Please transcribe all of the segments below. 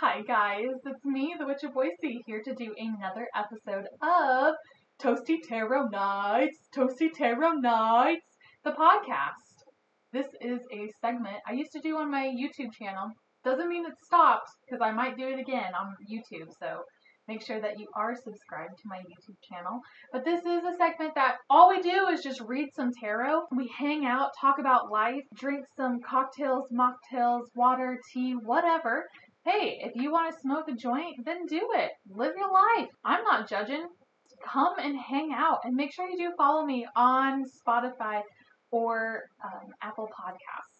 Hi guys, it's me, the Witch of Boise, here to do another episode of Toasty Tarot Nights, Toasty Tarot Nights, the podcast. This is a segment I used to do on my YouTube channel. Doesn't mean it stopped, because I might do it again on YouTube, so make sure that you are subscribed to my YouTube channel. But this is a segment that all we do is just read some tarot. We hang out, talk about life, drink some cocktails, mocktails, water, tea, whatever. Hey, if you want to smoke a joint, then do it. Live your life. I'm not judging. Come and hang out. And make sure you do follow me on Spotify or um, Apple Podcasts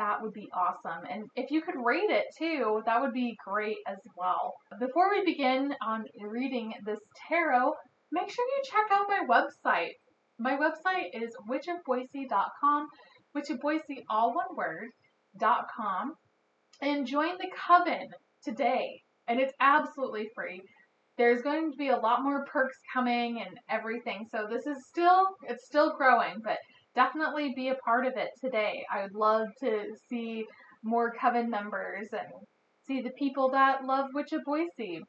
that would be awesome. And if you could rate it too, that would be great as well. Before we begin on reading this tarot, make sure you check out my website. My website is witchofboise.com, witchofboise, all one word, dot com, and join the coven today. And it's absolutely free. There's going to be a lot more perks coming and everything. So this is still, it's still growing, but definitely be a part of it today. I would love to see more coven members and see the people that love Witch of Boise.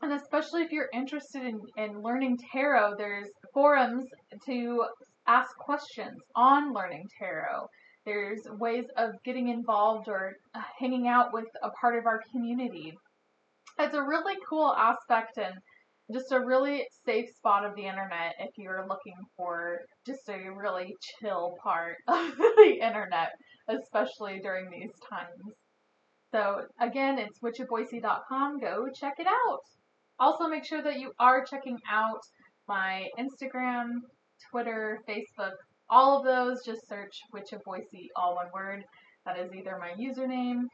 And especially if you're interested in, in learning tarot, there's forums to ask questions on learning tarot. There's ways of getting involved or uh, hanging out with a part of our community. It's a really cool aspect and just a really safe spot of the internet if you're looking for just a really chill part of the internet, especially during these times. So again, it's witchofboise.com. Go check it out. Also, make sure that you are checking out my Instagram, Twitter, Facebook, all of those. Just search Witch of Boise, all one word. That is either my username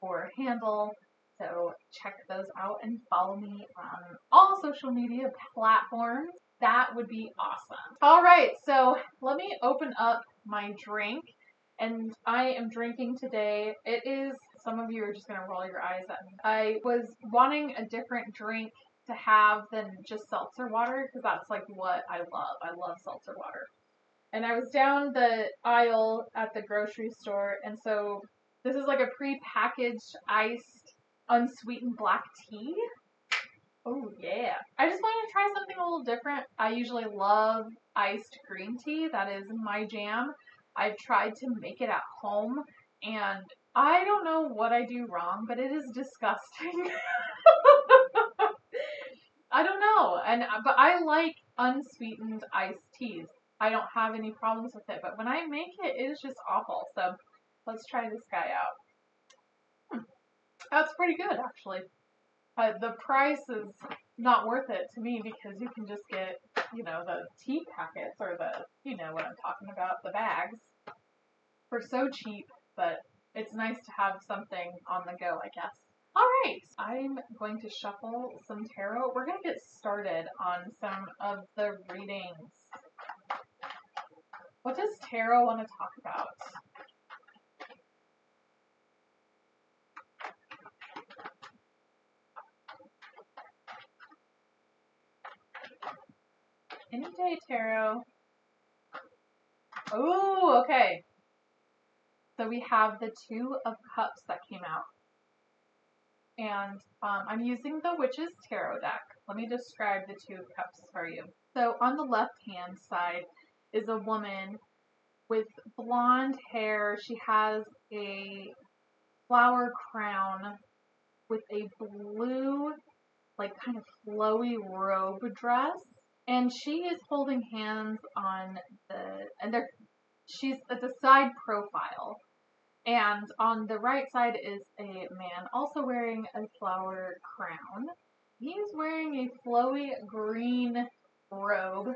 or handle so check those out and follow me on all social media platforms. That would be awesome. All right, so let me open up my drink. And I am drinking today. It is, some of you are just going to roll your eyes at me. I was wanting a different drink to have than just seltzer water because that's like what I love. I love seltzer water. And I was down the aisle at the grocery store, and so this is like a pre-packaged iced unsweetened black tea. Oh yeah. I just wanted to try something a little different. I usually love iced green tea. That is my jam. I've tried to make it at home and I don't know what I do wrong, but it is disgusting. I don't know. And but I like unsweetened iced teas. I don't have any problems with it, but when I make it, it is just awful. So let's try this guy out. That's pretty good, actually. Uh, the price is not worth it to me because you can just get, you know, the tea packets or the, you know what I'm talking about, the bags for so cheap, but it's nice to have something on the go, I guess. Alright, I'm going to shuffle some tarot. We're going to get started on some of the readings. What does tarot want to talk about? Any day tarot. Oh, okay. So we have the Two of Cups that came out. And um, I'm using the Witch's Tarot deck. Let me describe the Two of Cups for you. So on the left hand side is a woman with blonde hair. She has a flower crown with a blue, like kind of flowy robe dress. And she is holding hands on the and they're she's at the side profile. And on the right side is a man also wearing a flower crown. He's wearing a flowy green robe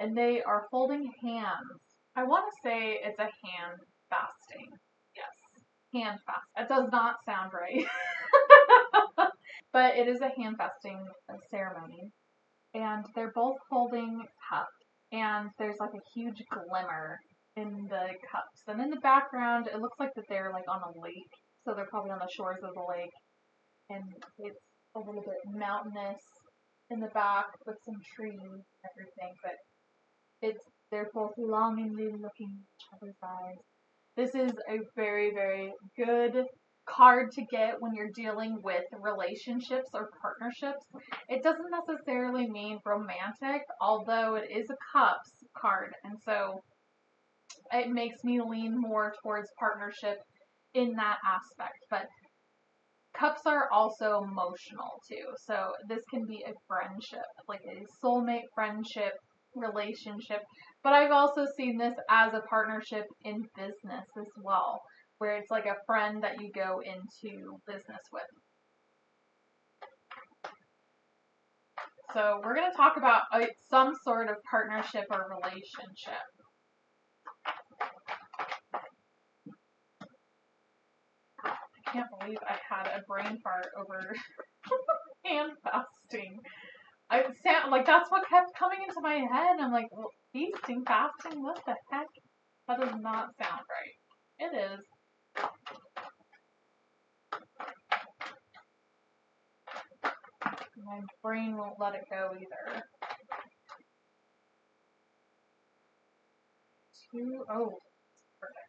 and they are holding hands. I want to say it's a hand fasting. Yes. Hand fast. That does not sound right. But it is a hand fasting ceremony and they're both holding cups, and there's like a huge glimmer in the cups. And in the background, it looks like that they're like on a lake, so they're probably on the shores of the lake, and it's a little bit mountainous in the back with some trees and everything, but it's they're both longingly looking each other's eyes. This is a very, very good card to get when you're dealing with relationships or partnerships. It doesn't necessarily mean romantic, although it is a cups card. And so it makes me lean more towards partnership in that aspect. But cups are also emotional too. So this can be a friendship, like a soulmate friendship relationship. But I've also seen this as a partnership in business as well, where it's like a friend that you go into business with. So we're going to talk about uh, some sort of partnership or relationship. I can't believe I had a brain fart over hand fasting. I sound like that's what kept coming into my head. I'm like, well, feasting, fasting, what the heck? That does not sound right. It is. My brain won't let it go either. Two, oh, perfect.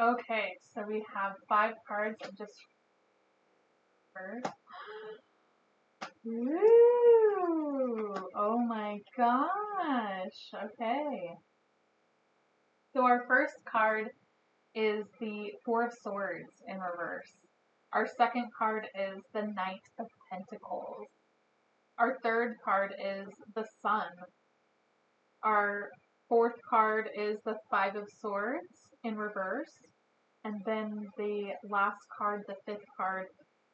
Okay, so we have five cards just first. Ooh, oh my gosh. Okay. So our first card is the Four of Swords in reverse. Our second card is the Knight of Pentacles. Our third card is the Sun. Our fourth card is the Five of Swords in reverse. And then the last card, the fifth card,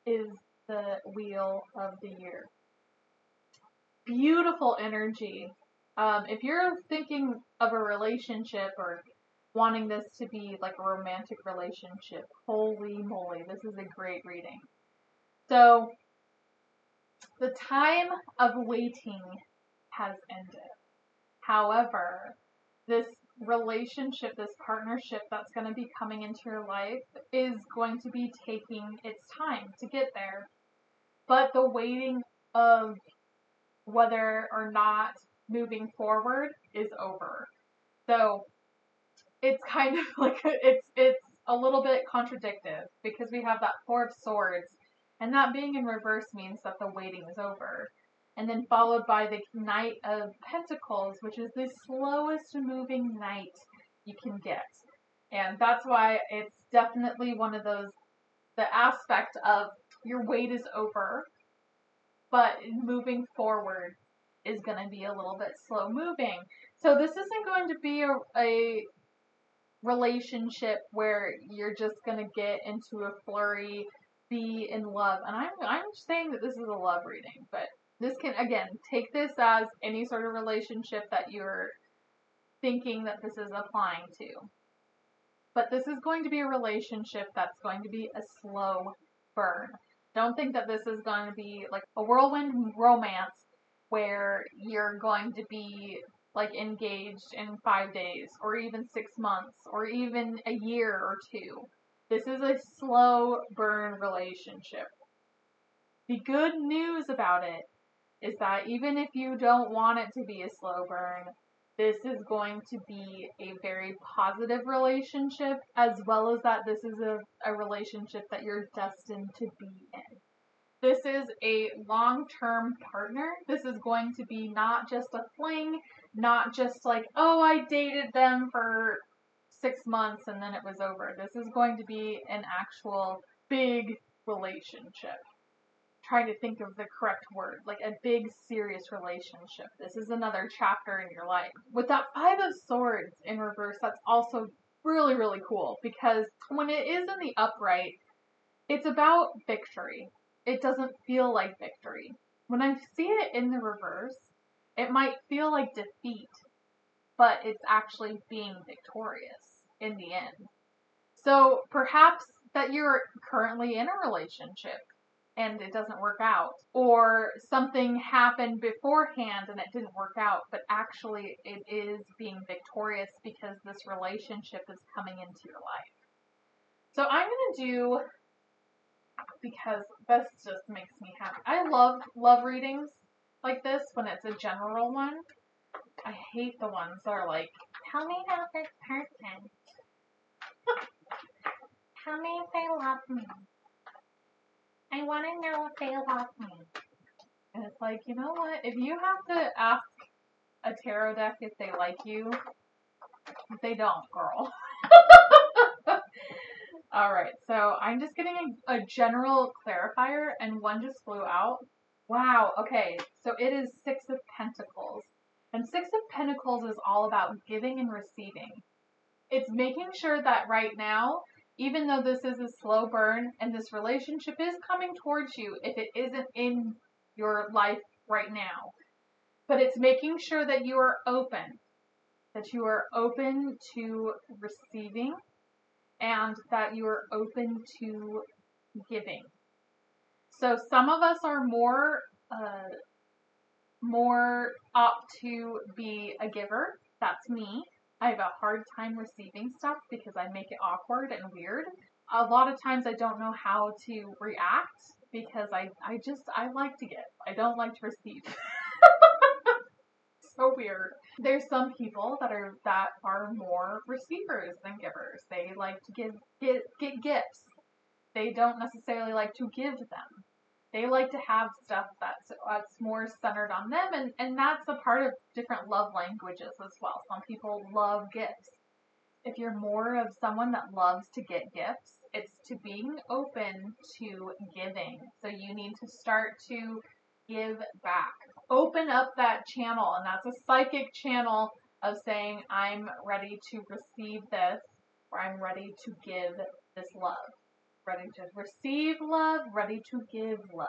is the Wheel of the Year. Beautiful energy. Um, if you're thinking of a relationship or wanting this to be like a romantic relationship, holy moly, this is a great reading. So, the time of waiting has ended. However, this relationship, this partnership that's going to be coming into your life is going to be taking its time to get there. But the waiting of whether or not moving forward is over. So it's kind of like it's it's a little bit contradictive because we have that four of swords and that being in reverse means that the waiting is over and then followed by the knight of pentacles which is the slowest moving knight you can get and that's why it's definitely one of those the aspect of your wait is over but moving forward is going to be a little bit slow moving so this isn't going to be a, a relationship where you're just gonna get into a flurry, be in love. And I'm I'm saying that this is a love reading, but this can again take this as any sort of relationship that you're thinking that this is applying to. But this is going to be a relationship that's going to be a slow burn. Don't think that this is going to be like a whirlwind romance where you're going to be like engaged in five days or even six months or even a year or two. This is a slow burn relationship. The good news about it is that even if you don't want it to be a slow burn, this is going to be a very positive relationship, as well as that this is a, a relationship that you're destined to be in. This is a long term partner. This is going to be not just a fling, not just like, oh, I dated them for six months and then it was over. This is going to be an actual big relationship. Trying to think of the correct word, like a big, serious relationship. This is another chapter in your life. With that Five of Swords in reverse, that's also really, really cool because when it is in the upright, it's about victory. It doesn't feel like victory. When I see it in the reverse, it might feel like defeat, but it's actually being victorious in the end. So perhaps that you're currently in a relationship and it doesn't work out, or something happened beforehand and it didn't work out, but actually it is being victorious because this relationship is coming into your life. So I'm going to do because this just makes me happy. I love love readings like this when it's a general one. I hate the ones that are like, tell me about this person. tell me if they love me. I want to know if they love me. And it's like, you know what? If you have to ask a tarot deck if they like you, they don't, girl. All right, so I'm just getting a, a general clarifier, and one just flew out. Wow, okay, so it is Six of Pentacles. And Six of Pentacles is all about giving and receiving. It's making sure that right now, even though this is a slow burn and this relationship is coming towards you, if it isn't in your life right now, but it's making sure that you are open, that you are open to receiving, and that you are open to giving. So some of us are more uh, more opt to be a giver. That's me. I have a hard time receiving stuff because I make it awkward and weird. A lot of times I don't know how to react because I, I just I like to give. I don't like to receive. so weird. There's some people that are that are more receivers than givers. They like to give get get gifts. They don't necessarily like to give them. They like to have stuff that's that's more centered on them and, and that's a part of different love languages as well. Some people love gifts. If you're more of someone that loves to get gifts, it's to being open to giving. So you need to start to give back. Open up that channel, and that's a psychic channel of saying, I'm ready to receive this, or I'm ready to give this love. Ready to receive love, ready to give love.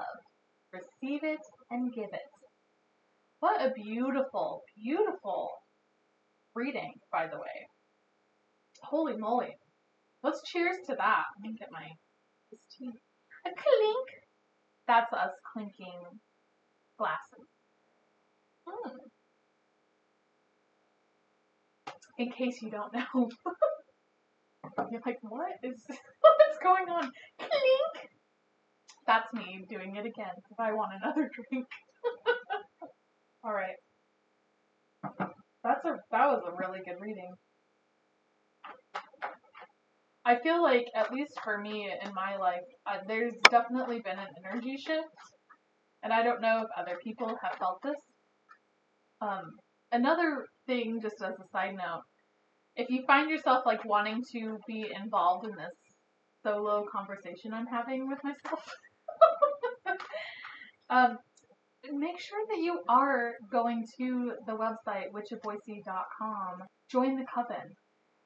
Receive it and give it. What a beautiful, beautiful reading, by the way. Holy moly. Let's cheers to that. Let me get my tea. A clink. That's us clinking glasses. Hmm. In case you don't know. You're like, what is what's going on? Clink. That's me doing it again if I want another drink. All right. That's a that was a really good reading. I feel like, at least for me in my life, uh, there's definitely been an energy shift, and I don't know if other people have felt this. Um, another thing, just as a side note, if you find yourself like wanting to be involved in this solo conversation I'm having with myself, um, make sure that you are going to the website witchofboise.com. Join the coven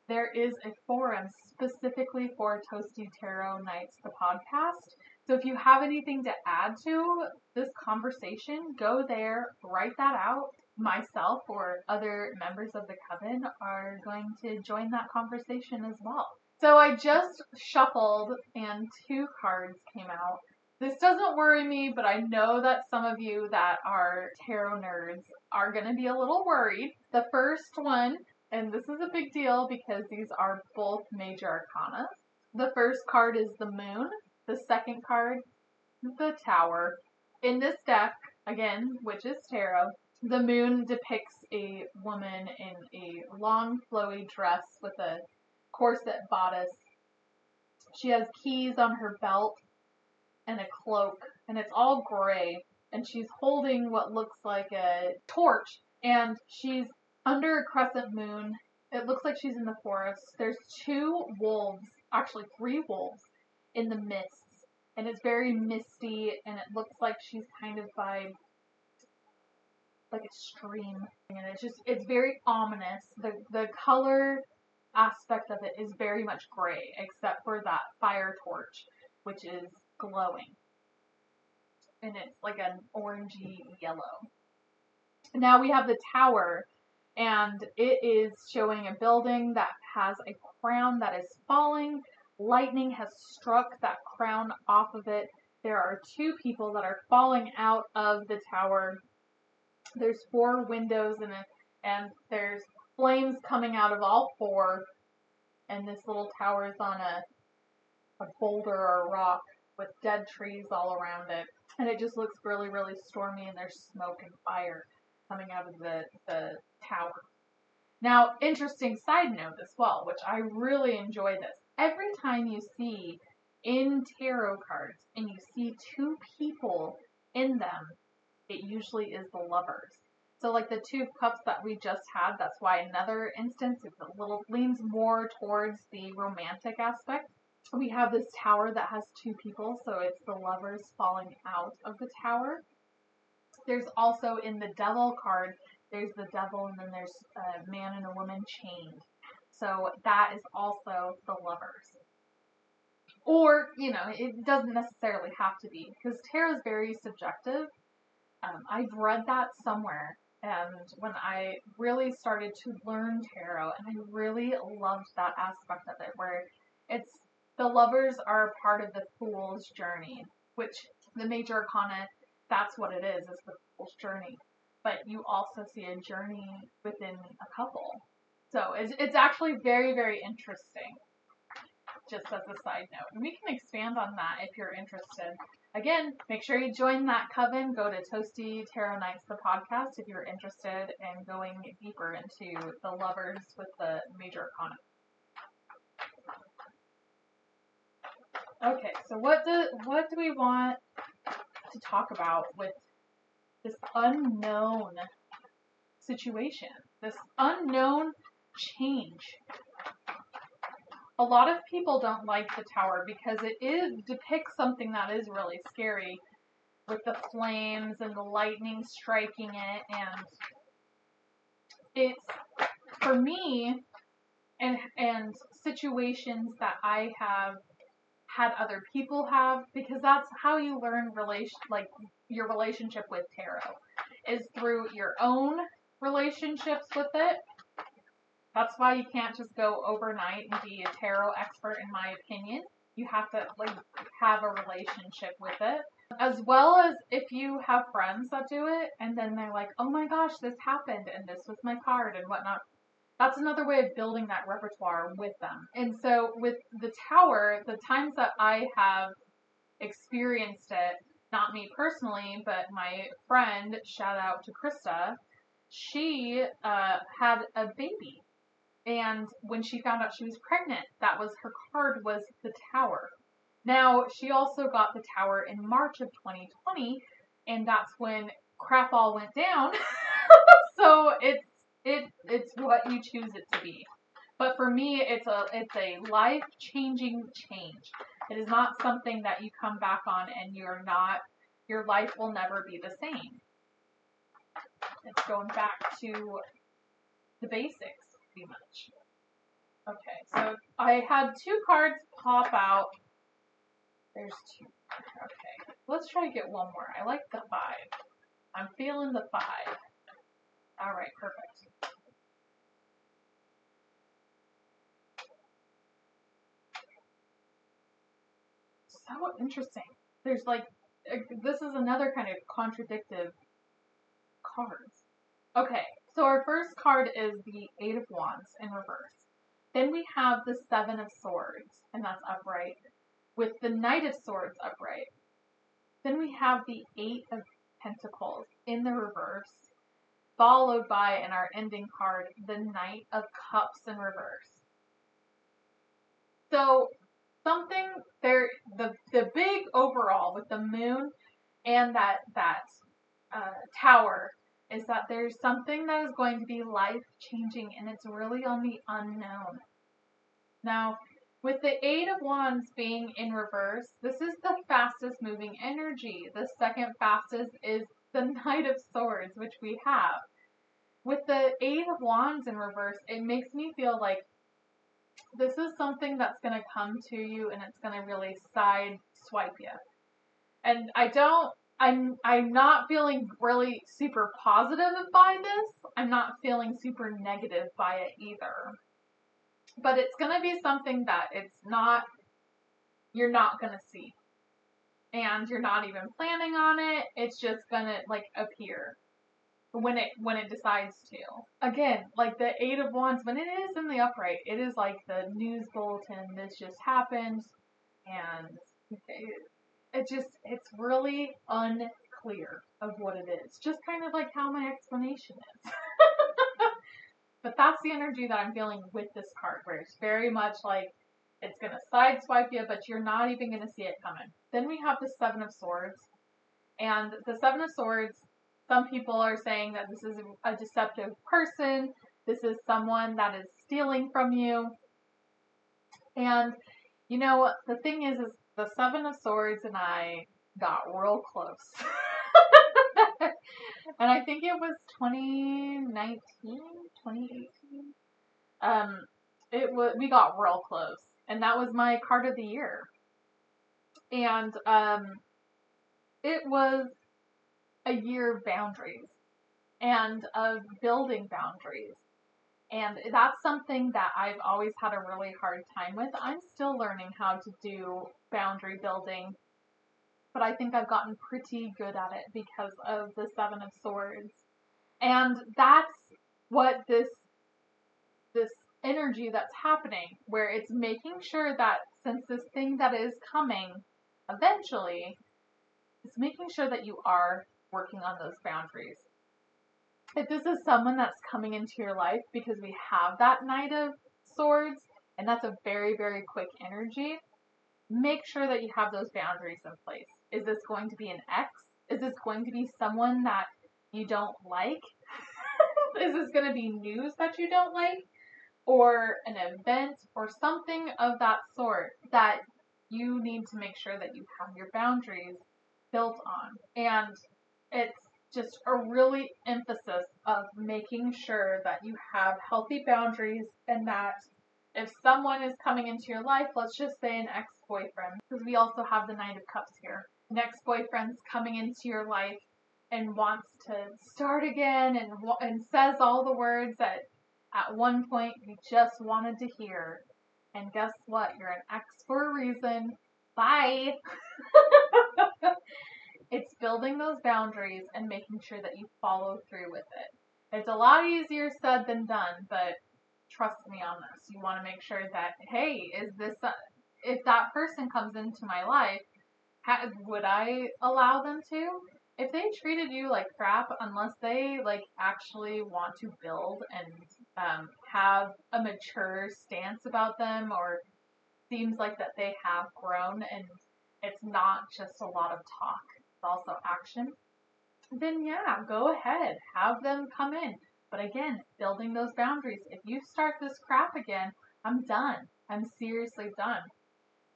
there is a forum specifically for Toasty Tarot Nights, the podcast. So if you have anything to add to this conversation, go there, write that out. Myself or other members of the coven are going to join that conversation as well. So I just shuffled and two cards came out. This doesn't worry me, but I know that some of you that are tarot nerds are going to be a little worried. The first one and this is a big deal because these are both major arcana. The first card is the moon, the second card, the tower. In this deck, again, which is tarot, the moon depicts a woman in a long, flowy dress with a corset bodice. She has keys on her belt and a cloak, and it's all gray. And she's holding what looks like a torch, and she's under a crescent moon. It looks like she's in the forest. There's two wolves, actually three wolves, in the mist. And it's very misty, and it looks like she's kind of by like a stream. And it's just, it's very ominous. The, the color aspect of it is very much gray, except for that fire torch, which is glowing. And it's like an orangey yellow. Now we have the tower, and it is showing a building that has a crown that is falling. Lightning has struck that crown off of it. There are two people that are falling out of the tower. There's four windows in it, and there's flames coming out of all four. And this little tower is on a, a boulder or a rock with dead trees all around it. And it just looks really, really stormy, and there's smoke and fire coming out of the, the tower. Now, interesting side note as well, which I really enjoy this. every time you see in tarot cards and you see two people in them, it usually is the lovers. So like the two cups that we just had, that's why another instance it's a little leans more towards the romantic aspect. We have this tower that has two people, so it's the lovers falling out of the tower. There's also in the devil card, there's the devil and then there's a man and a woman chained. So that is also the lovers. Or, you know, it doesn't necessarily have to be because tarot is very subjective. Um, I've read that somewhere and when I really started to learn tarot, and I really loved that aspect of it, where it's the lovers are part of the fool's journey, which the major arcana, that's what it is, is the fool's journey. But you also see a journey within a couple. So it's, it's actually very, very interesting, just as a side note. And we can expand on that if you're interested. Again, make sure you join that coven. Go to Toasty Tarot Nights, the podcast, if you're interested in going deeper into the lovers with the major arcana. Okay, so what do what do we want to talk about with this unknown situation? This unknown change a lot of people don't like the tower because it is depicts something that is really scary with the flames and the lightning striking it and it's for me and and situations that I have had other people have because that's how you learn relation like your relationship with tarot is through your own relationships with it that's why you can't just go overnight and be a tarot expert, in my opinion. You have to like have a relationship with it, as well as if you have friends that do it, and then they're like, "Oh my gosh, this happened, and this was my card, and whatnot." That's another way of building that repertoire with them. And so with the tower, the times that I have experienced it, not me personally, but my friend, shout out to Krista, she uh, had a baby and when she found out she was pregnant, that was her card was the tower. Now, she also got the tower in March of 2020, and that's when crap all went down. so it's it it's what you choose it to be. But for me, it's a it's a life changing change. It is not something that you come back on and you're not your life will never be the same. It's going back to the basics pretty much. Okay, so I had two cards pop out. There's two. Okay, let's try to get one more. I like the five. I'm feeling the five. Alright, perfect. So interesting. There's like, this is another kind of contradictive cards. Okay, so our first card is the Eight of Wands in reverse. Then we have the Seven of Swords, and that's upright, with the Knight of Swords upright. Then we have the Eight of Pentacles in the reverse, followed by, in our ending card, the Knight of Cups in reverse. So something there, the the big overall with the moon and that that uh, tower is that there's something that is going to be life changing and it's really on the unknown. Now, with the Eight of Wands being in reverse, this is the fastest moving energy. The second fastest is the Knight of Swords, which we have. With the Eight of Wands in reverse, it makes me feel like this is something that's going to come to you and it's going to really side swipe you. And I don't I'm I'm not feeling really super positive by this. I'm not feeling super negative by it either. But it's gonna be something that it's not you're not gonna see. And you're not even planning on it. It's just gonna like appear when it when it decides to. Again, like the eight of wands, when it is in the upright, it is like the news bulletin. This just happened, and just it's really unclear of what it is. Just kind of like how my explanation is. but that's the energy that I'm feeling with this card, where it's very much like It's going to sideswipe you, but you're not even going to see it coming. Then we have the Seven of Swords. And the Seven of Swords, some people are saying that this is a deceptive person. This is someone that is stealing from you. And, you know, the thing is, is the Seven of Swords and I got real close. and I think it was 2019, 2018. Um, it was we got real close, and that was my card of the year. And um, it was a year of boundaries and of building boundaries. And that's something that I've always had a really hard time with. I'm still learning how to do boundary building but I think I've gotten pretty good at it because of the Seven of Swords. And that's what this this energy that's happening, where it's making sure that since this thing that is coming eventually, it's making sure that you are working on those boundaries. If this is someone that's coming into your life because we have that Knight of Swords, and that's a very, very quick energy, make sure that you have those boundaries in place. Is this going to be an ex? Is this going to be someone that you don't like? Is this going to be news that you don't like? Or an event or something of that sort that you need to make sure that you have your boundaries built on. And it's just a really emphasis of making sure that you have healthy boundaries and that if someone is coming into your life, let's just say an ex boyfriend, because we also have the Knight of Cups here next boyfriend's coming into your life and wants to start again and and says all the words that at one point you just wanted to hear. And guess what? You're an ex for a reason. Bye. it's building those boundaries and making sure that you follow through with it. It's a lot easier said than done, but trust me on this. You want to make sure that, hey, is this, a, if that person comes into my life, would I allow them to? If they treated you like crap, unless they like actually want to build and um, have a mature stance about them, or seems like that they have grown and it's not just a lot of talk, also action, then yeah, go ahead, have them come in. But again, building those boundaries. If you start this crap again, I'm done. I'm seriously done.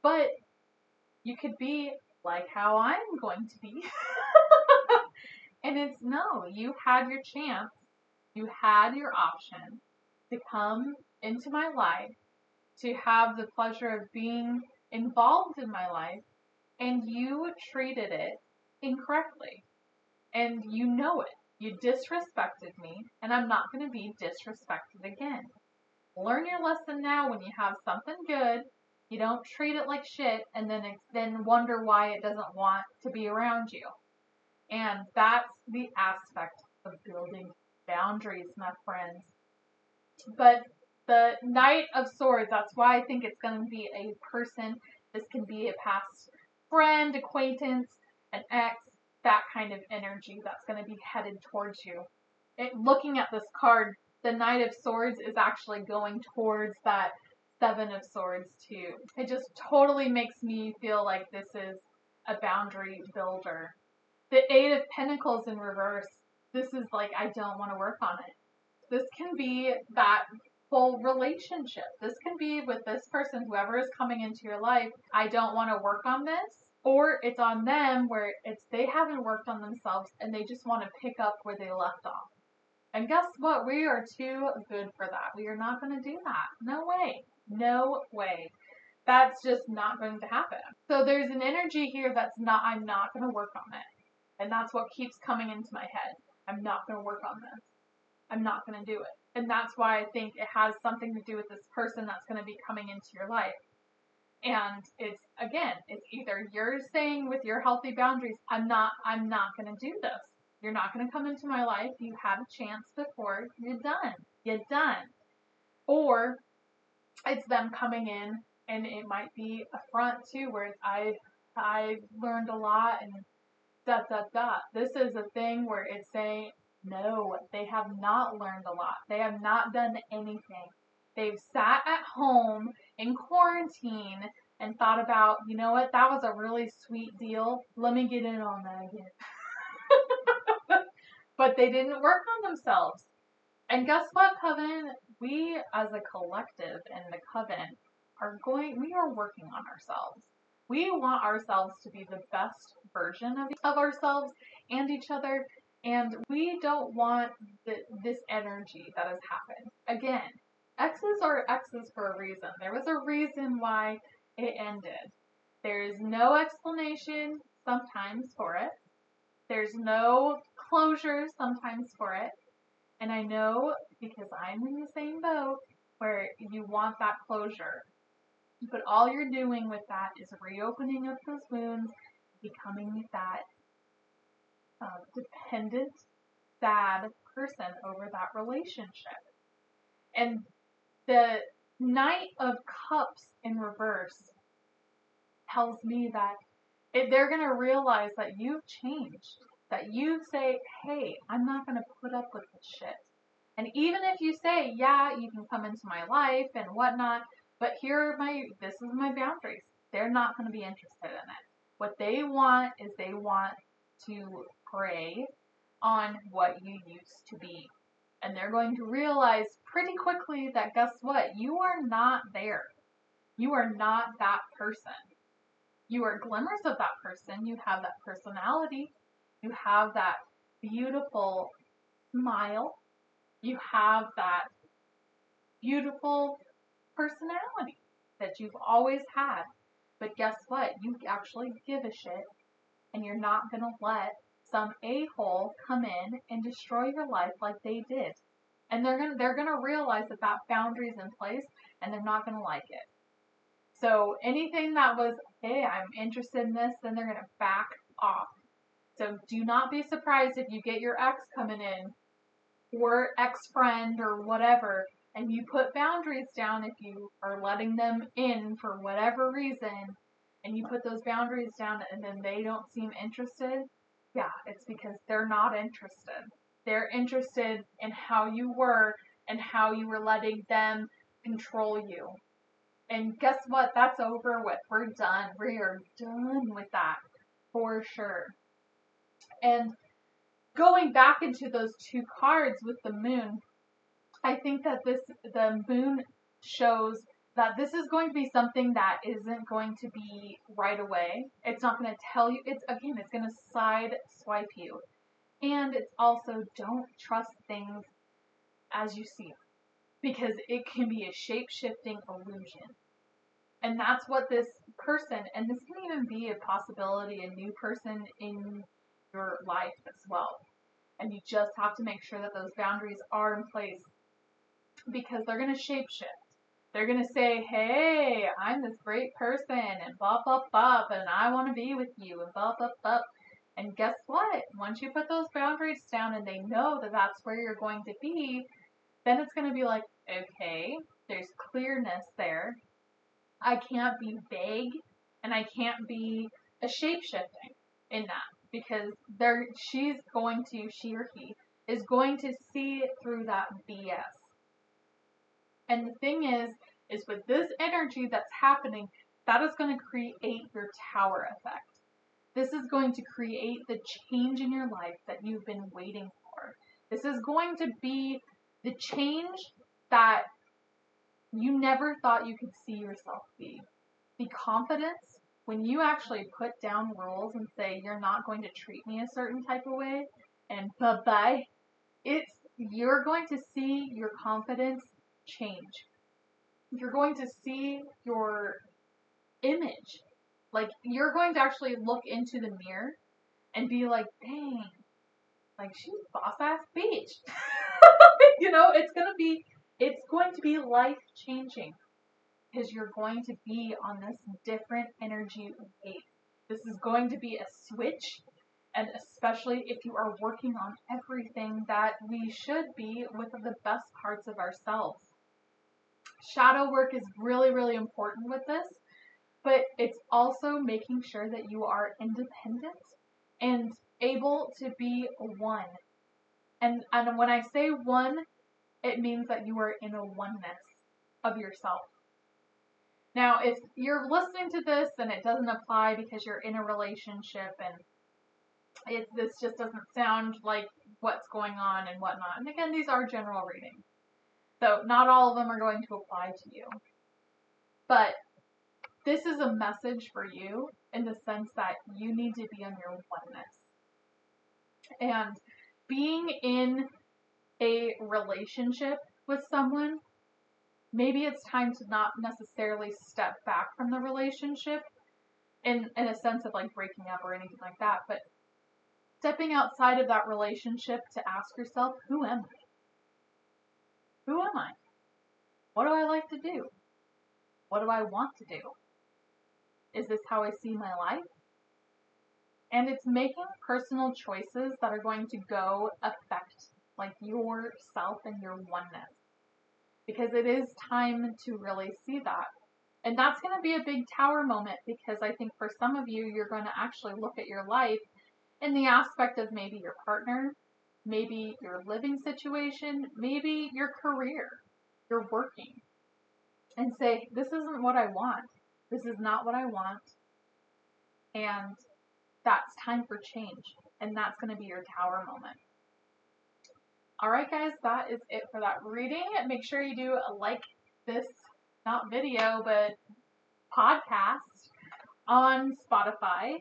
But you could be like how I'm going to be. and it's no, you had your chance, you had your option to come into my life, to have the pleasure of being involved in my life, and you treated it incorrectly. And you know it. You disrespected me, and I'm not going to be disrespected again. Learn your lesson now when you have something good you don't treat it like shit and then then wonder why it doesn't want to be around you. And that's the aspect of building boundaries, my friends. But the Knight of Swords, that's why I think it's going to be a person. This can be a past friend, acquaintance, an ex, that kind of energy that's going to be headed towards you. It, looking at this card, the Knight of Swords is actually going towards that Seven of Swords too. It just totally makes me feel like this is a boundary builder. The Eight of Pentacles in reverse, this is like, I don't want to work on it. This can be that whole relationship. This can be with this person, whoever is coming into your life, I don't want to work on this. Or it's on them where it's they haven't worked on themselves and they just want to pick up where they left off. And guess what? We are too good for that. We are not going to do that. No way. No way. That's just not going to happen. So there's an energy here that's not, I'm not going to work on it. And that's what keeps coming into my head. I'm not going to work on this. I'm not going to do it. And that's why I think it has something to do with this person that's going to be coming into your life. And it's again, it's either you're saying with your healthy boundaries, I'm not I'm not going to do this. You're not going to come into my life. You had a chance before. You're done. You're done. Or it's them coming in and it might be a front too where I I learned a lot and dot dot dot. This is a thing where it's saying no, they have not learned a lot. They have not done anything. They've sat at home in quarantine and thought about, you know what, that was a really sweet deal. Let me get in on that again. but they didn't work on themselves. And guess what, Coven? We as a collective in the Coven are going, we are working on ourselves. We want ourselves to be the best version of, of ourselves and each other. And we don't want the, this energy that has happened. Again, X's are X's for a reason. There was a reason why it ended. There is no explanation sometimes for it. There's no closure sometimes for it. And I know because I'm in the same boat where you want that closure. But all you're doing with that is reopening up those wounds, becoming that uh, dependent, sad person over that relationship. And the Knight of Cups in reverse tells me that if they're going to realize that you've changed, that you say, hey, I'm not going to put up with this shit. And even if you say, yeah, you can come into my life and whatnot, but here are my, this is my boundaries. They're not going to be interested in it. What they want is they want to prey on what you used to be. And they're going to realize pretty quickly that guess what? You are not there. You are not that person. You are glimmers of that person. You have that personality. You have that beautiful smile. You have that beautiful personality that you've always had. But guess what? You actually give a shit and you're not going to let some a-hole come in and destroy your life like they did. And they're going to they're going to realize that that boundary is in place and they're not going to like it. So anything that was, hey, I'm interested in this, then they're going to back off. So do not be surprised if you get your ex coming in or ex friend or whatever and you put boundaries down if you are letting them in for whatever reason and you put those boundaries down and then they don't seem interested, yeah, it's because they're not interested. They're interested in how you were and how you were letting them control you. And guess what? That's over with. We're done. We are done with that for sure. And going back into those two cards with the moon, I think that this the moon shows that this is going to be something that isn't going to be right away. It's not going to tell you. It's again, it's going to side swipe you, and it's also don't trust things as you see them because it can be a shape shifting illusion. And that's what this person, and this can even be a possibility, a new person in your life as well. And you just have to make sure that those boundaries are in place because they're going to shapeshift. They're going to say, hey, I'm this great person and blah, blah, blah, and I want to be with you and blah, blah, blah. And guess what? Once you put those boundaries down and they know that that's where you're going to be, then it's going to be like, okay, there's clearness there. I can't be vague and I can't be a shape shifting in that because there she's going to she or he is going to see it through that BS. And the thing is, is with this energy that's happening, that is going to create your tower effect. This is going to create the change in your life that you've been waiting for. This is going to be the change that you never thought you could see yourself be. The confidence, when you actually put down rules and say you're not going to treat me a certain type of way and bye bye, it's you're going to see your confidence change. You're going to see your image. Like, you're going to actually look into the mirror and be like, dang, like, she's boss ass bitch. you know, it's to be, it's going to be life changing because you're going to be on this different energy wave. This is going to be a switch and especially if you are working on everything that we should be with the best parts of ourselves. Shadow work is really, really important with this, but it's also making sure that you are independent and able to be one. And, and when I say one, it means that you are in a oneness of yourself. Now, if you're listening to this and it doesn't apply because you're in a relationship and it, this just doesn't sound like what's going on and whatnot. And again, these are general readings. So not all of them are going to apply to you. But this is a message for you in the sense that you need to be on your oneness. And being in a relationship with someone, maybe it's time to not necessarily step back from the relationship in, in a sense of like breaking up or anything like that, but stepping outside of that relationship to ask yourself, who am I? Who am I? What do I like to do? What do I want to do? Is this how I see my life? And it's making personal choices that are going to go affect like yourself and your oneness. Because it is time to really see that. And that's going to be a big tower moment because I think for some of you, you're going to actually look at your life in the aspect of maybe your partner, maybe your living situation, maybe your career, your working, and say, This isn't what I want. This is not what I want. And that's time for change. And that's going to be your tower moment. All right, guys, that is it for that reading. Make sure you do like this, not video, but podcast on Spotify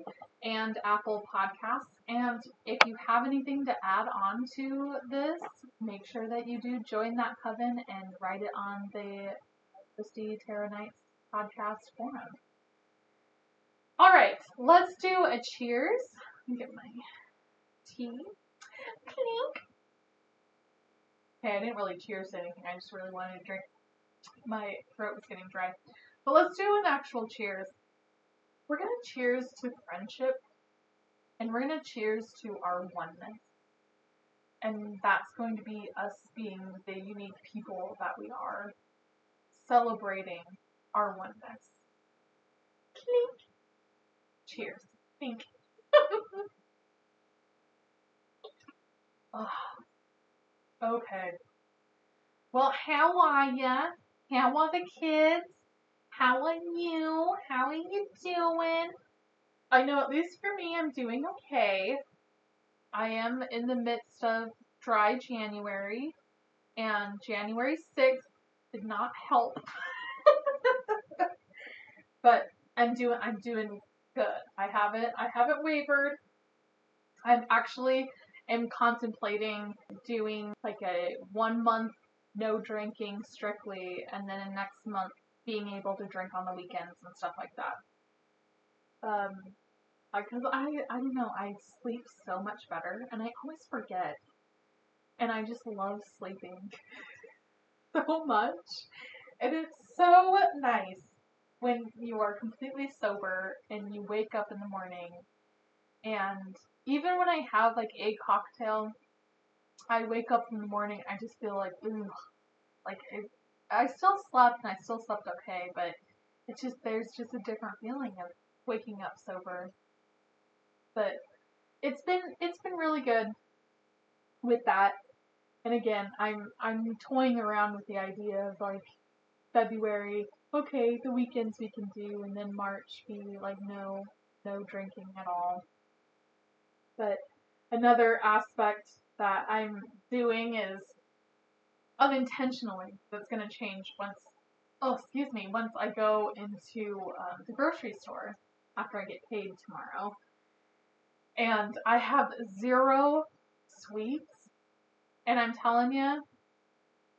and Apple Podcasts. And if you have anything to add on to this, make sure that you do join that coven and write it on the Toasty Tarot Nights podcast forum. All right, let's do a cheers. Get my tea. Clink. Okay, I didn't really cheers anything. I just really wanted to drink. My throat was getting dry. But let's do an actual cheers. We're going to cheers to friendship and we're going to cheers to our oneness. And that's going to be us being the unique people that we are, celebrating our oneness. Clink. Cheers. Clink. oh. Ah. Okay. Well, how are ya? How are the kids? How are you? How are you doing? I know at least for me, I'm doing okay. I am in the midst of dry January, and January 6th did not help. but I'm doing I'm doing good. I haven't I haven't wavered. I'm actually am contemplating doing like a one month no drinking strictly, and then the next month being able to drink on the weekends and stuff like that. Um, I because I I don't know I sleep so much better, and I always forget, and I just love sleeping so much, and it's so nice when you are completely sober and you wake up in the morning, and even when I have like a cocktail, I wake up in the morning, I just feel like ooh, like it, I still slept and I still slept okay, but it's just there's just a different feeling of waking up sober. But it's been it's been really good with that. And again, I'm I'm toying around with the idea of like February, okay, the weekends we can do, and then March be like no no drinking at all. But another aspect that I'm doing is unintentionally that's going to change once, oh, excuse me, once I go into um, the grocery store after I get paid tomorrow. And I have zero sweets. And I'm telling you,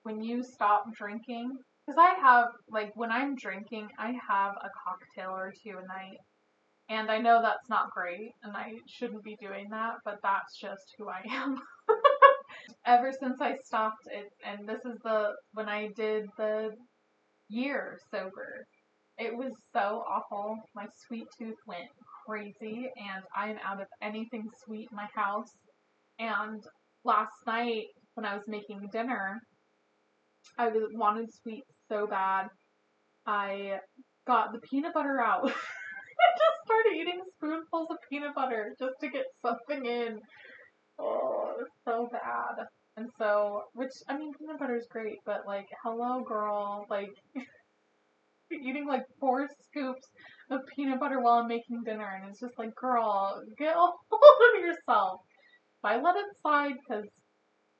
when you stop drinking, because I have, like, when I'm drinking, I have a cocktail or two a night. And I know that's not great, and I shouldn't be doing that, but that's just who I am. ever since I stopped it, and this is the when I did the year sober, it was so awful. My sweet tooth went crazy, and I'm out of anything sweet in my house. And last night, when I was making dinner, I wanted sweet so bad. I got the peanut butter out. I just started eating spoonfuls of peanut butter just to get something in. Oh, it was so bad. And so, which, I mean, peanut butter is great, but like, hello, girl. Like, eating like four scoops of peanut butter while I'm making dinner, and it's just like, girl, get a hold of yourself. But I let it slide because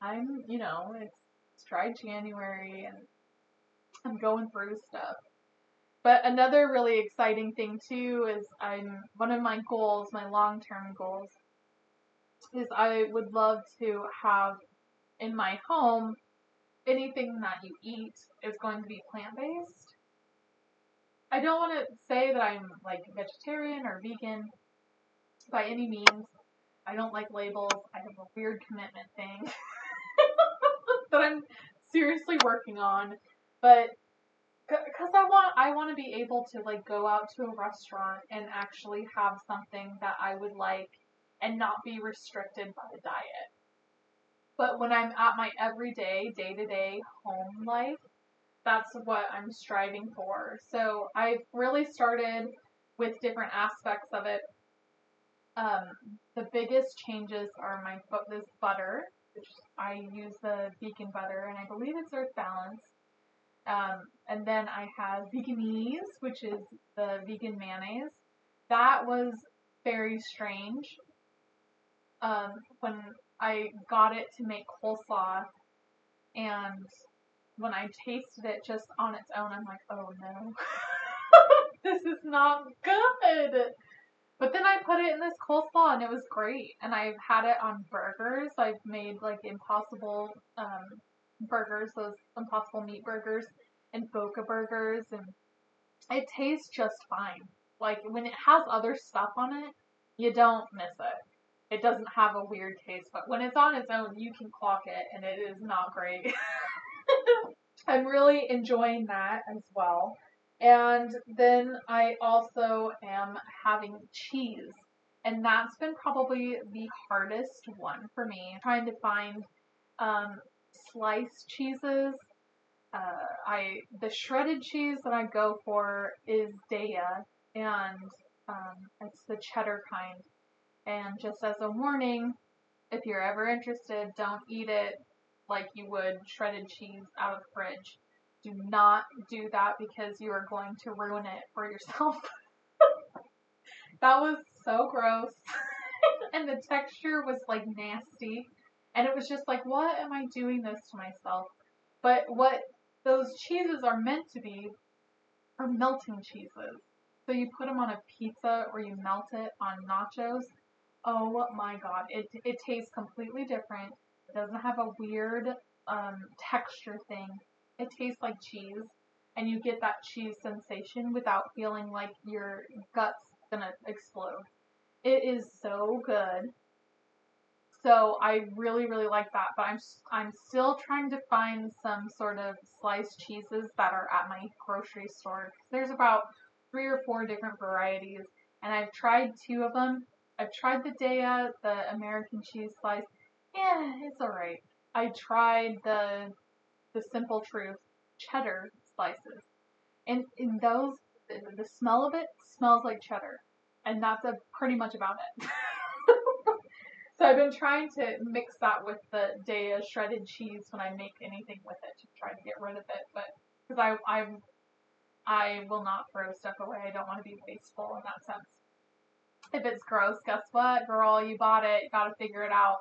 I'm, you know, it's, it's dry January and I'm going through stuff. But another really exciting thing too is I'm one of my goals, my long term goals, is I would love to have in my home anything that you eat is going to be plant based. I don't want to say that I'm like vegetarian or vegan by any means. I don't like labels. I have a weird commitment thing that I'm seriously working on. But because I want I want to be able to like go out to a restaurant and actually have something that I would like and not be restricted by the diet. But when I'm at my everyday, day to day home life, that's what I'm striving for. So I've really started with different aspects of it. Um, the biggest changes are my this butter, which I use the vegan butter, and I believe it's Earth Balance. Um, and then I have Vegenaise, which is the vegan mayonnaise. That was very strange. Um, when I got it to make coleslaw, and when I tasted it just on its own, I'm like, oh no, this is not good. But then I put it in this coleslaw and it was great. And I've had it on burgers. I've made like impossible um, burgers, those impossible meat burgers, and Boca burgers, and it tastes just fine. Like when it has other stuff on it, you don't miss it. It doesn't have a weird taste, but when it's on its own, you can clock it, and it is not great. I'm really enjoying that as well. And then I also am having cheese. And that's been probably the hardest one for me, trying to find um, sliced cheeses. Uh, I the shredded cheese that I go for is Daiya, and um, it's the cheddar kind. And just as a warning, if you're ever interested, don't eat it like you would shredded cheese out of the fridge. Do not do that because you are going to ruin it for yourself. that was so gross. and the texture was like nasty. And it was just like, what am I doing this to myself? But what those cheeses are meant to be are melting cheeses. So you put them on a pizza or you melt it on nachos. Oh my god, it, it tastes completely different. It doesn't have a weird um, texture thing. It tastes like cheese, and you get that cheese sensation without feeling like your gut's gonna explode. It is so good. So I really, really like that, but I'm I'm still trying to find some sort of sliced cheeses that are at my grocery store. There's about three or four different varieties, and I've tried two of them. I've tried the Daiya, the American cheese slice, yeah, it's alright. I tried the the Simple Truth cheddar slices, and in those, the, the smell of it smells like cheddar, and that's a, pretty much about it. so I've been trying to mix that with the Daiya shredded cheese when I make anything with it to try to get rid of it, but because I I'm I will not throw stuff away. I don't want to be wasteful in that sense. If it's gross, guess what, girl? You bought it. You gotta figure it out.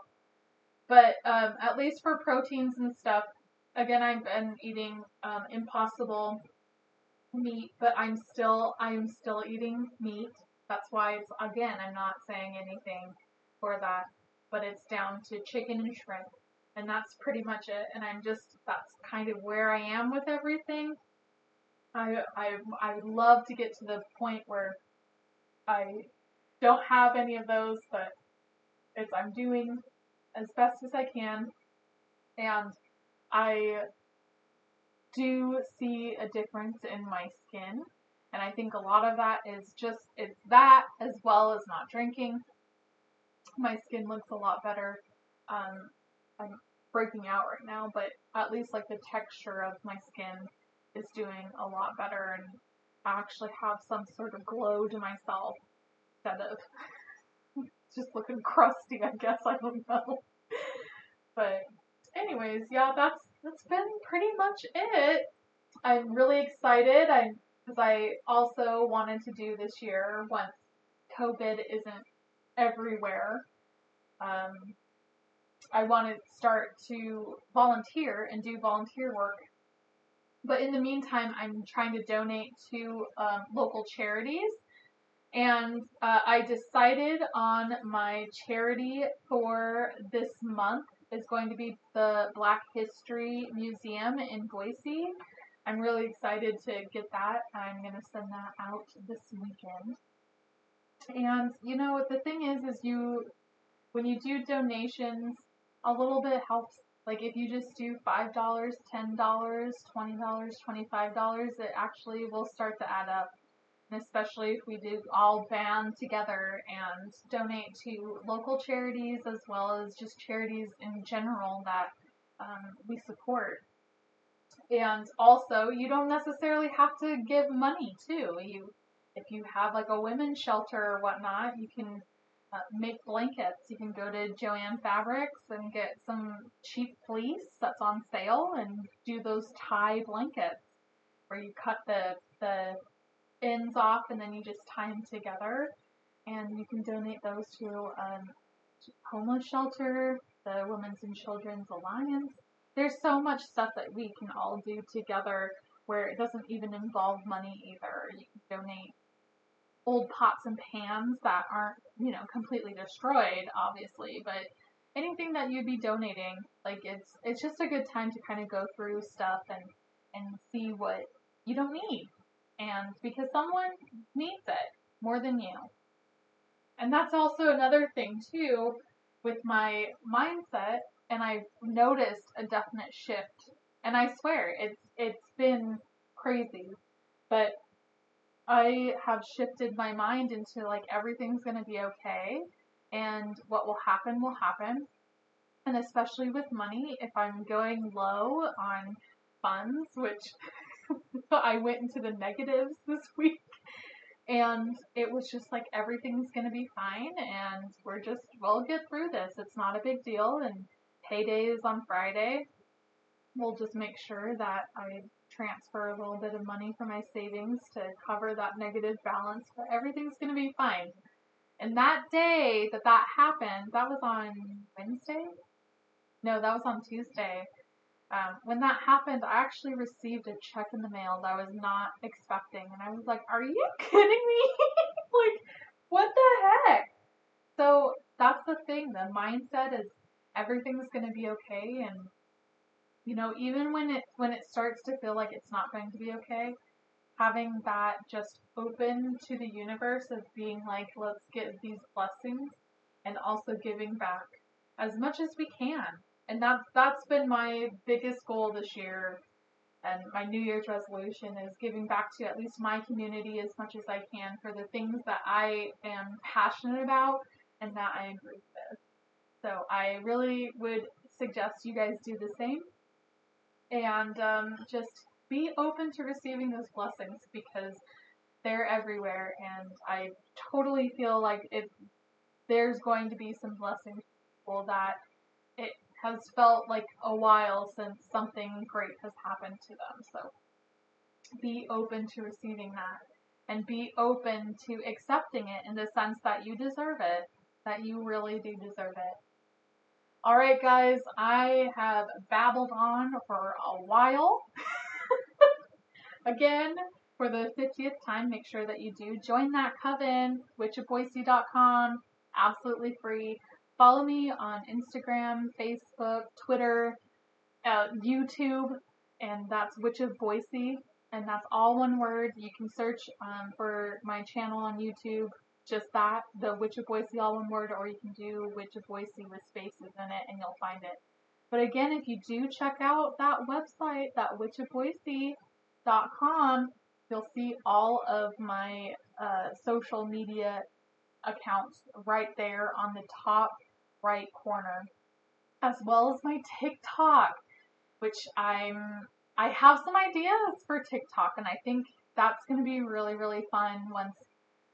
But um, at least for proteins and stuff, again, I've been eating um, impossible meat, but I'm still I'm still eating meat. That's why it's again I'm not saying anything for that, but it's down to chicken and shrimp, and that's pretty much it. And I'm just that's kind of where I am with everything. I I I would love to get to the point where I don't have any of those, but it's I'm doing as best as I can. And I do see a difference in my skin. And I think a lot of that is just it's that as well as not drinking. My skin looks a lot better. Um, I'm breaking out right now, but at least like the texture of my skin is doing a lot better and I actually have some sort of glow to myself instead of just looking crusty, I guess. I don't know. but anyways, yeah, that's that's been pretty much it. I'm really excited. I'm because I also wanted to do this year once COVID isn't everywhere. Um, I want to start to volunteer and do volunteer work. But in the meantime, I'm trying to donate to um, local charities. And uh, I decided on my charity for this month is going to be the Black History Museum in Boise. I'm really excited to get that. I'm going to send that out this weekend. And you know, what the thing is, is you, when you do donations, a little bit helps. Like if you just do $5, $10, $20, $25, it actually will start to add up. And especially if we do all band together and donate to local charities as well as just charities in general that um, we support. And also, you don't necessarily have to give money too. You, if you have like a women's shelter or whatnot, you can uh, make blankets. You can go to Joann Fabrics and get some cheap fleece that's on sale and do those tie blankets where you cut the the ends off and then you just tie them together. And you can donate those to um, homeless shelter, the Women's and Children's Alliance. There's so much stuff that we can all do together where it doesn't even involve money either. You can donate old pots and pans that aren't, you know, completely destroyed, obviously, but anything that you'd be donating, like it's it's just a good time to kind of go through stuff and and see what you don't need. And because someone needs it more than you. And that's also another thing too with my mindset and I've noticed a definite shift. And I swear it's it's been crazy. But I have shifted my mind into like everything's going to be okay and what will happen will happen. And especially with money, if I'm going low on funds, which I went into the negatives this week, and it was just like everything's going to be fine and we're just, we'll get through this. It's not a big deal. And payday is on Friday. We'll just make sure that I transfer a little bit of money from my savings to cover that negative balance, but everything's going to be fine. And that day that that happened, that was on Wednesday? No, that was on Tuesday. Um, when that happened, I actually received a check in the mail that I was not expecting. And I was like, are you kidding me? like, what the heck? So that's the thing. The mindset is everything's going to be okay. And you know, even when it when it starts to feel like it's not going to be okay, having that just open to the universe of being like, let's get these blessings and also giving back as much as we can. And that's that's been my biggest goal this year and my New Year's resolution is giving back to at least my community as much as I can for the things that I am passionate about and that I agree with. So I really would suggest you guys do the same and um, just be open to receiving those blessings because they're everywhere and I totally feel like if there's going to be some blessings that it has felt like a while since something great has happened to them. So be open to receiving that and be open to accepting it in the sense that you deserve it, that you really do deserve it. All right, guys, I have babbled on for a while. Again, for the 50th time, make sure that you do join that coven, witchofboise.com, absolutely free. Follow me on Instagram, Facebook, Twitter, uh, YouTube, and that's Witch of Boise, and that's all one word. You can search um, for my channel on YouTube just that, the Witch of Boise all one word, or you can do Witch of Boise with spaces in it and you'll find it. But again, if you do check out that website, that Witch of witchofboise.com, you'll see all of my uh, social media accounts right there on the top right corner, as well as my TikTok, which I'm I have some ideas for TikTok, and I think that's going to be really really fun once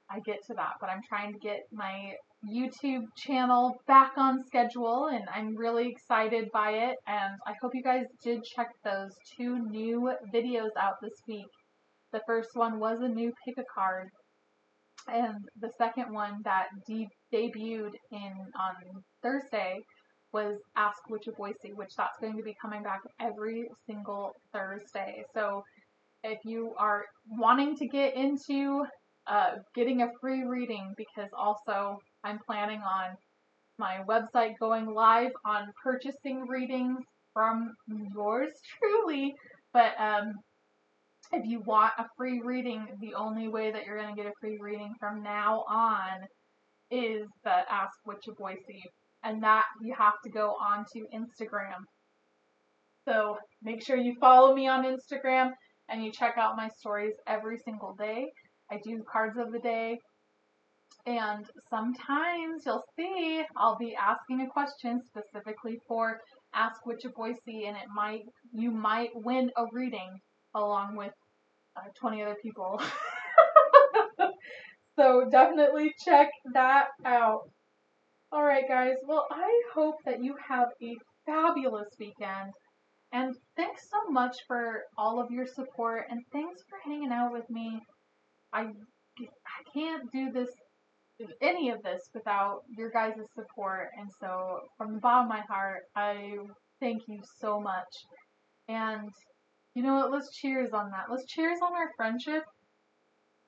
I get to that, but I'm trying to get my YouTube channel back on schedule and I'm really excited by it. And I hope you guys did check those two new videos out this week. The first one was a new pick a card, and the second one that de- debuted in on Thursday was Ask Witch of Boise, which that's going to be coming back every single Thursday. So if you are wanting to get into uh, getting a free reading, because also I'm planning on my website going live on purchasing readings from yours truly. But um, if you want a free reading, the only way that you're going to get a free reading from now on is the Ask Witch of Boise. And that you have to go onto Instagram. So make sure you follow me on Instagram and you check out my stories every single day. I do cards of the day. And sometimes you'll see I'll be asking a question specifically for Ask Witch of Boise, and it might you might win a reading along with uh, 20 other people. so definitely check that out. All right, guys. Well, I hope that you have a fabulous weekend. And thanks so much for all of your support and thanks for hanging out with me. I, I can't do this any of this without your guys' support. And so, from the bottom of my heart, I thank you so much. And you know what? Let's cheers on that. Let's cheers on our friendship.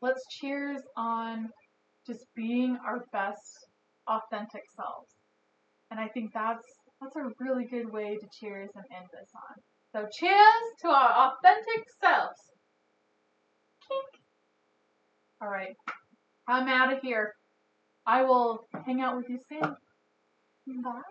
Let's cheers on just being our best authentic selves. And I think that's that's a really good way to cheers and end this on. So cheers to our authentic selves. Kink. All right. I'm out of here. I will hang out with you soon. Bye.